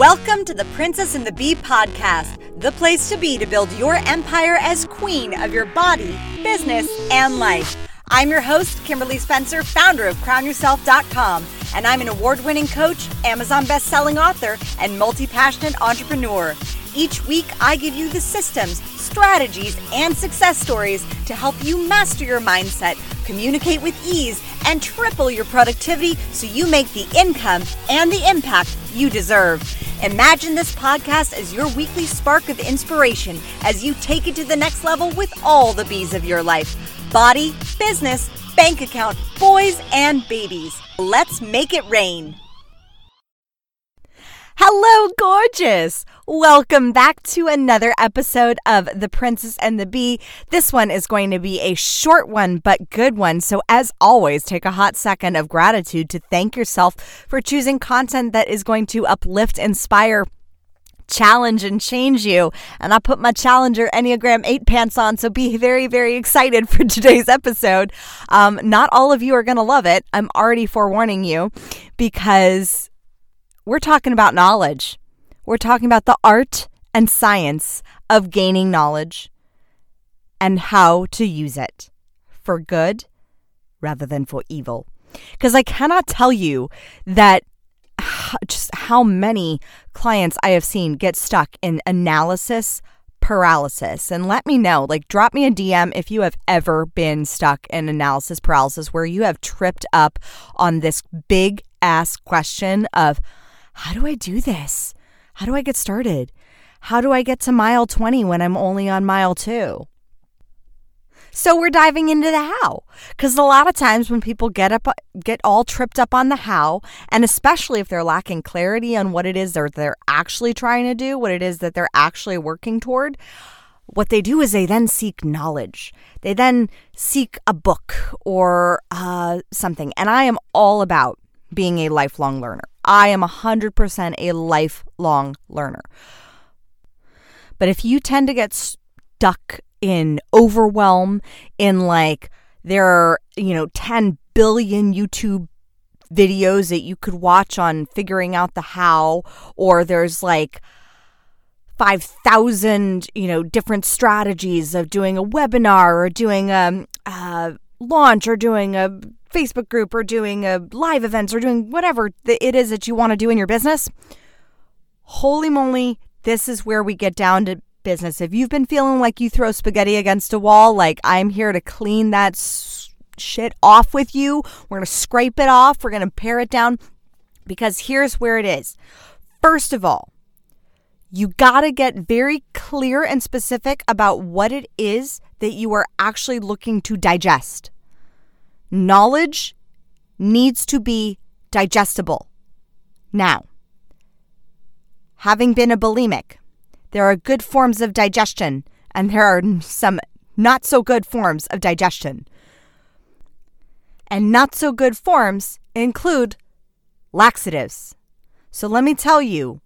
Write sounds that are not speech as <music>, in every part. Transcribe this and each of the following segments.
Welcome to the Princess and the Bee podcast, the place to be to build your empire as queen of your body, business, and life. I'm your host, Kimberly Spencer, founder of crownyourself.com, and I'm an award winning coach, Amazon best selling author, and multi passionate entrepreneur. Each week, I give you the systems, strategies, and success stories to help you master your mindset, communicate with ease, and triple your productivity so you make the income and the impact you deserve. Imagine this podcast as your weekly spark of inspiration as you take it to the next level with all the bees of your life body, business, bank account, boys, and babies. Let's make it rain. Hello, gorgeous! Welcome back to another episode of The Princess and the Bee. This one is going to be a short one, but good one. So, as always, take a hot second of gratitude to thank yourself for choosing content that is going to uplift, inspire, challenge and change you. And I put my Challenger Enneagram 8 pants on, so be very, very excited for <laughs> today's episode. Um, not all of you are going to love it. I'm already forewarning you because we're talking about knowledge. We're talking about the art and science of gaining knowledge and how to use it for good rather than for evil. Because I cannot tell you that just how many clients I have seen get stuck in analysis paralysis. And let me know, like, drop me a DM if you have ever been stuck in analysis paralysis where you have tripped up on this big ass question of, how do I do this? How do I get started? How do I get to mile 20 when I'm only on mile 2? So we're diving into the how cuz a lot of times when people get up get all tripped up on the how and especially if they're lacking clarity on what it is that they're actually trying to do, what it is that they're actually working toward, what they do is they then seek knowledge. They then seek a book or uh, something. And I am all about being a lifelong learner. I am 100% a lifelong learner. But if you tend to get stuck in overwhelm, in like there are, you know, 10 billion YouTube videos that you could watch on figuring out the how, or there's like 5,000, you know, different strategies of doing a webinar or doing a, a launch or doing a Facebook group or doing a live events or doing whatever it is that you want to do in your business, holy moly, this is where we get down to business. If you've been feeling like you throw spaghetti against a wall, like I'm here to clean that shit off with you, we're going to scrape it off, we're going to pare it down because here's where it is. First of all, you got to get very clear and specific about what it is that you are actually looking to digest. Knowledge needs to be digestible. Now, having been a bulimic, there are good forms of digestion and there are some not so good forms of digestion. And not so good forms include laxatives. So let me tell you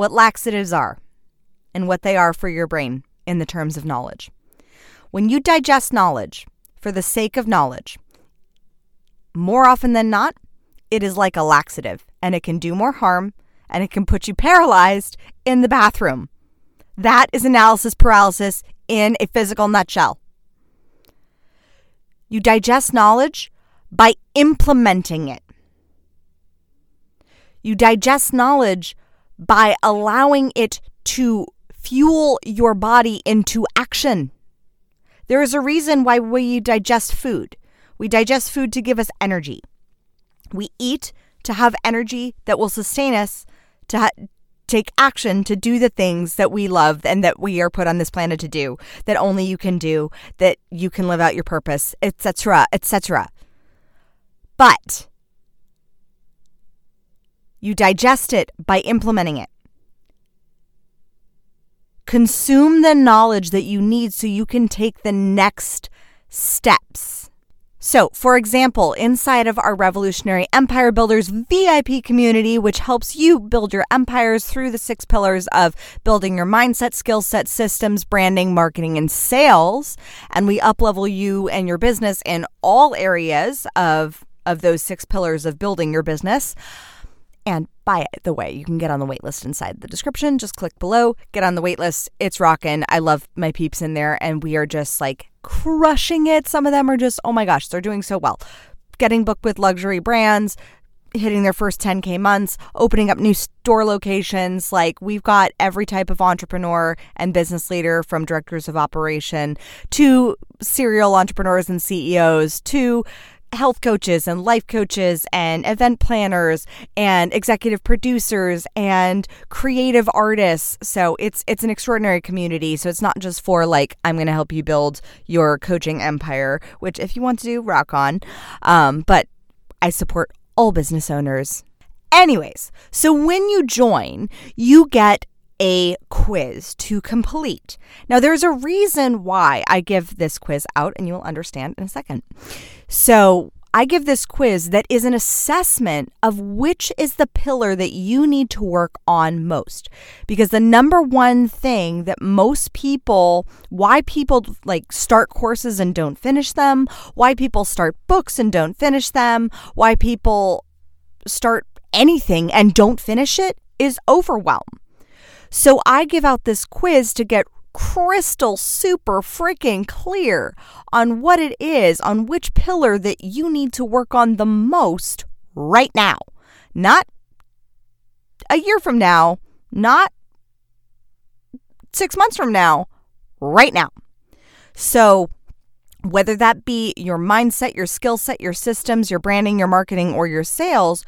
what laxatives are and what they are for your brain in the terms of knowledge. When you digest knowledge for the sake of knowledge, more often than not, it is like a laxative and it can do more harm and it can put you paralyzed in the bathroom. That is analysis paralysis in a physical nutshell. You digest knowledge by implementing it. You digest knowledge by allowing it to fuel your body into action. There is a reason why we digest food. We digest food to give us energy. We eat to have energy that will sustain us to ha- take action to do the things that we love and that we are put on this planet to do, that only you can do, that you can live out your purpose, etc., etc. But you digest it by implementing it. Consume the knowledge that you need so you can take the next steps. So, for example, inside of our Revolutionary Empire Builders VIP community, which helps you build your empires through the six pillars of building your mindset, skill set, systems, branding, marketing, and sales, and we uplevel you and your business in all areas of of those six pillars of building your business. And by the way, you can get on the waitlist inside the description. Just click below, get on the waitlist. It's rocking. I love my peeps in there, and we are just like crushing it. Some of them are just, oh my gosh, they're doing so well. Getting booked with luxury brands, hitting their first 10K months, opening up new store locations. Like we've got every type of entrepreneur and business leader from directors of operation to serial entrepreneurs and CEOs to health coaches and life coaches and event planners and executive producers and creative artists so it's it's an extraordinary community so it's not just for like i'm going to help you build your coaching empire which if you want to do rock on um, but i support all business owners. Anyways, so when you join, you get a quiz to complete. Now, there's a reason why I give this quiz out, and you will understand in a second. So, I give this quiz that is an assessment of which is the pillar that you need to work on most. Because the number one thing that most people, why people like start courses and don't finish them, why people start books and don't finish them, why people start anything and don't finish it is overwhelm. So I give out this quiz to get crystal super freaking clear on what it is, on which pillar that you need to work on the most right now. Not a year from now, not six months from now, right now. So, whether that be your mindset, your skill set, your systems, your branding, your marketing, or your sales,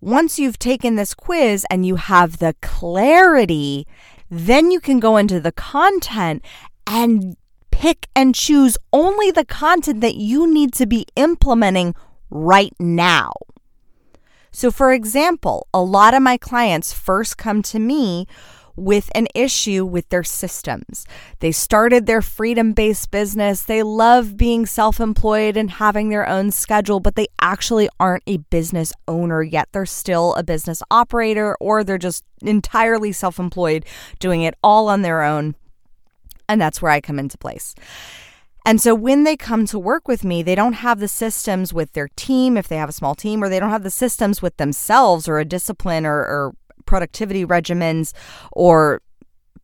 once you've taken this quiz and you have the clarity then you can go into the content and pick and choose only the content that you need to be implementing right now. So, for example, a lot of my clients first come to me with an issue with their systems. They started their freedom based business. They love being self employed and having their own schedule, but they actually aren't a business owner yet. They're still a business operator or they're just entirely self employed, doing it all on their own. And that's where I come into place. And so when they come to work with me, they don't have the systems with their team, if they have a small team, or they don't have the systems with themselves or a discipline or, or productivity regimens or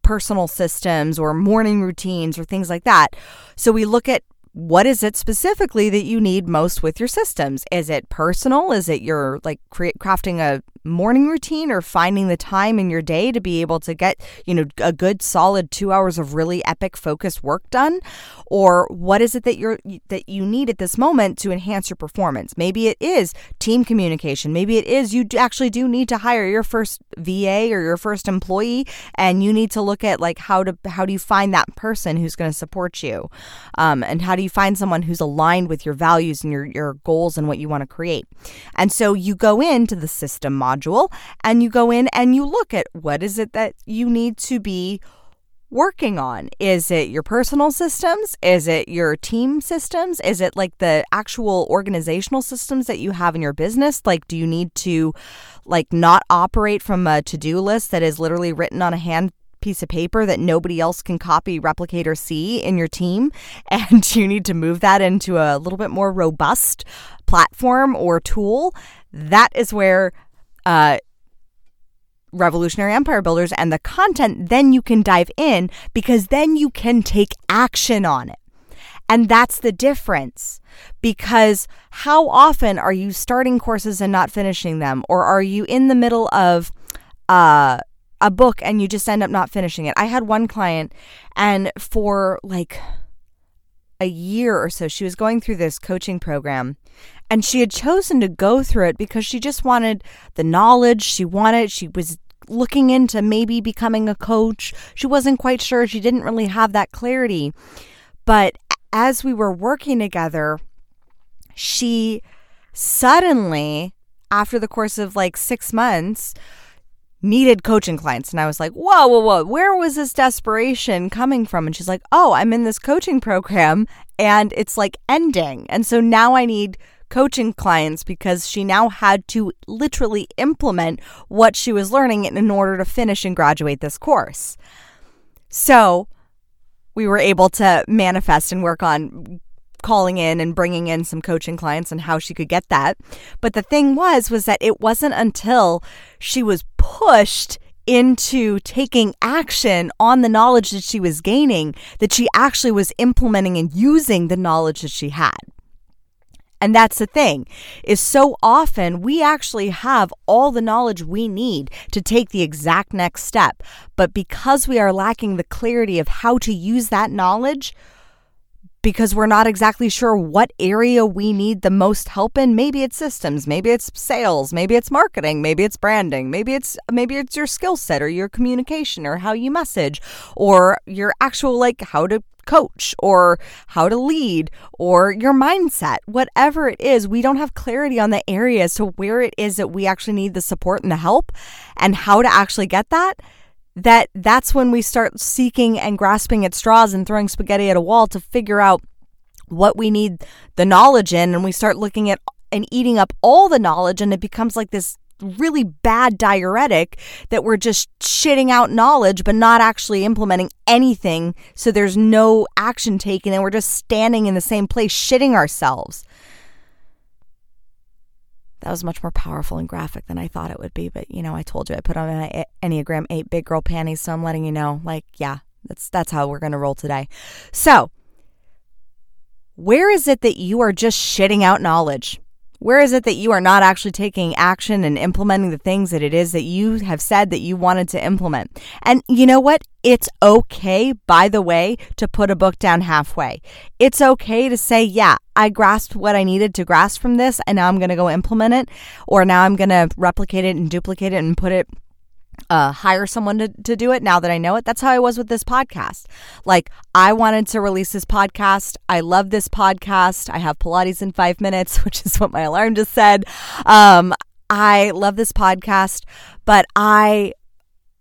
personal systems or morning routines or things like that. So we look at what is it specifically that you need most with your systems? Is it personal? Is it your like create crafting a morning routine or finding the time in your day to be able to get, you know, a good solid 2 hours of really epic focused work done? Or what is it that you're that you need at this moment to enhance your performance? Maybe it is team communication. Maybe it is you actually do need to hire your first VA or your first employee and you need to look at like how to how do you find that person who's going to support you? Um, and how do you find someone who's aligned with your values and your, your goals and what you want to create. And so you go into the system module and you go in and you look at what is it that you need to be working on? Is it your personal systems? Is it your team systems? Is it like the actual organizational systems that you have in your business? Like, do you need to like not operate from a to do list that is literally written on a hand piece of paper that nobody else can copy, replicate, or see in your team. <laughs> And you need to move that into a little bit more robust platform or tool. That is where uh, Revolutionary Empire Builders and the content, then you can dive in because then you can take action on it. And that's the difference. Because how often are you starting courses and not finishing them? Or are you in the middle of uh, a book and you just end up not finishing it. I had one client and for like a year or so she was going through this coaching program and she had chosen to go through it because she just wanted the knowledge, she wanted she was looking into maybe becoming a coach. She wasn't quite sure, she didn't really have that clarity. But as we were working together, she suddenly after the course of like 6 months needed coaching clients. And I was like, whoa, whoa, whoa, where was this desperation coming from? And she's like, oh, I'm in this coaching program and it's like ending. And so now I need coaching clients because she now had to literally implement what she was learning in order to finish and graduate this course. So we were able to manifest and work on calling in and bringing in some coaching clients and how she could get that. But the thing was was that it wasn't until she was pushed into taking action on the knowledge that she was gaining that she actually was implementing and using the knowledge that she had. And that's the thing is so often we actually have all the knowledge we need to take the exact next step. But because we are lacking the clarity of how to use that knowledge, because we're not exactly sure what area we need the most help in. Maybe it's systems, maybe it's sales, maybe it's marketing, maybe it's branding, maybe it's maybe it's your skill set or your communication or how you message or your actual like how to coach or how to lead or your mindset, whatever it is, we don't have clarity on the areas to where it is that we actually need the support and the help and how to actually get that that that's when we start seeking and grasping at straws and throwing spaghetti at a wall to figure out what we need the knowledge in. And we start looking at and eating up all the knowledge and it becomes like this really bad diuretic that we're just shitting out knowledge but not actually implementing anything. So there's no action taken and we're just standing in the same place shitting ourselves that was much more powerful and graphic than I thought it would be. But you know, I told you I put on an Enneagram eight big girl panties, so I'm letting you know, like, yeah, that's that's how we're gonna roll today. So, where is it that you are just shitting out knowledge? Where is it that you are not actually taking action and implementing the things that it is that you have said that you wanted to implement? And you know what? It's okay, by the way, to put a book down halfway. It's okay to say, yeah, I grasped what I needed to grasp from this, and now I'm going to go implement it, or now I'm going to replicate it and duplicate it and put it uh, hire someone to, to do it now that I know it. That's how I was with this podcast. Like, I wanted to release this podcast. I love this podcast. I have Pilates in five minutes, <laughs> which is what my alarm just said. Um, I love this podcast, but I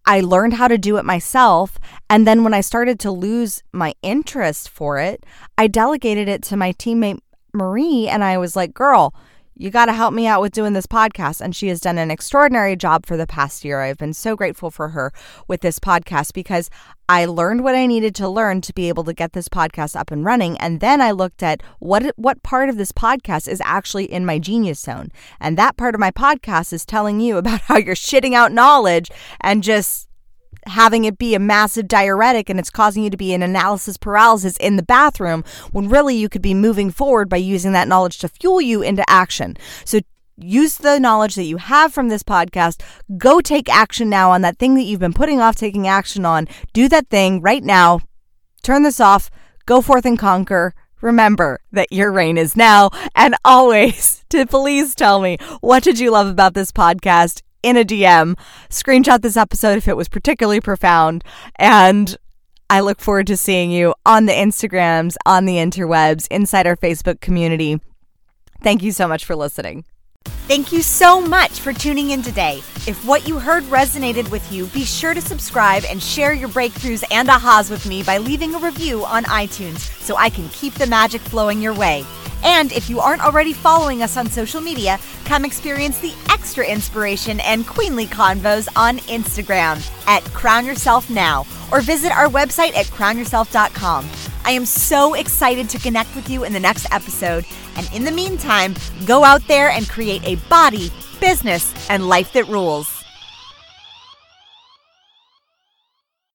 I learned how to do it myself. And then when I started to lose my interest for it, I delegated it to my teammate Marie. And I was like, girl, you got to help me out with doing this podcast. And she has done an extraordinary job for the past year. I've been so grateful for her with this podcast because I learned what I needed to learn to be able to get this podcast up and running. And then I looked at what what part of this podcast is actually in my genius zone. And that part of my podcast is telling you <laughs> about how you're shitting out knowledge and just having it be a massive diuretic and it's causing you to be in analysis paralysis in the bathroom when really you could be moving forward by using that knowledge to fuel you into action. So use the knowledge that you have from this podcast. Go take action now on that thing that you've been putting off taking action on. Do that thing right now. Turn this off. Go forth and conquer. Remember that your reign is now and always <laughs> to please tell me what did you love about this podcast in a DM. Screenshot this episode if it was particularly profound. And I look forward to seeing you on the Instagrams, on the interwebs, inside our Facebook community. Thank you so much for listening. Thank you so much for tuning in today. If what you heard resonated with you, be sure to subscribe and share your breakthroughs and ahas with me by leaving a review on iTunes so I can keep the magic flowing your way. And if you aren't already following us on social media, come experience the extra inspiration and queenly convos on Instagram at Crown Yourself Now or visit our website at crownyourself.com. I am so excited to connect with you in the next episode. And in the meantime, go out there and create a body, business, and life that rules.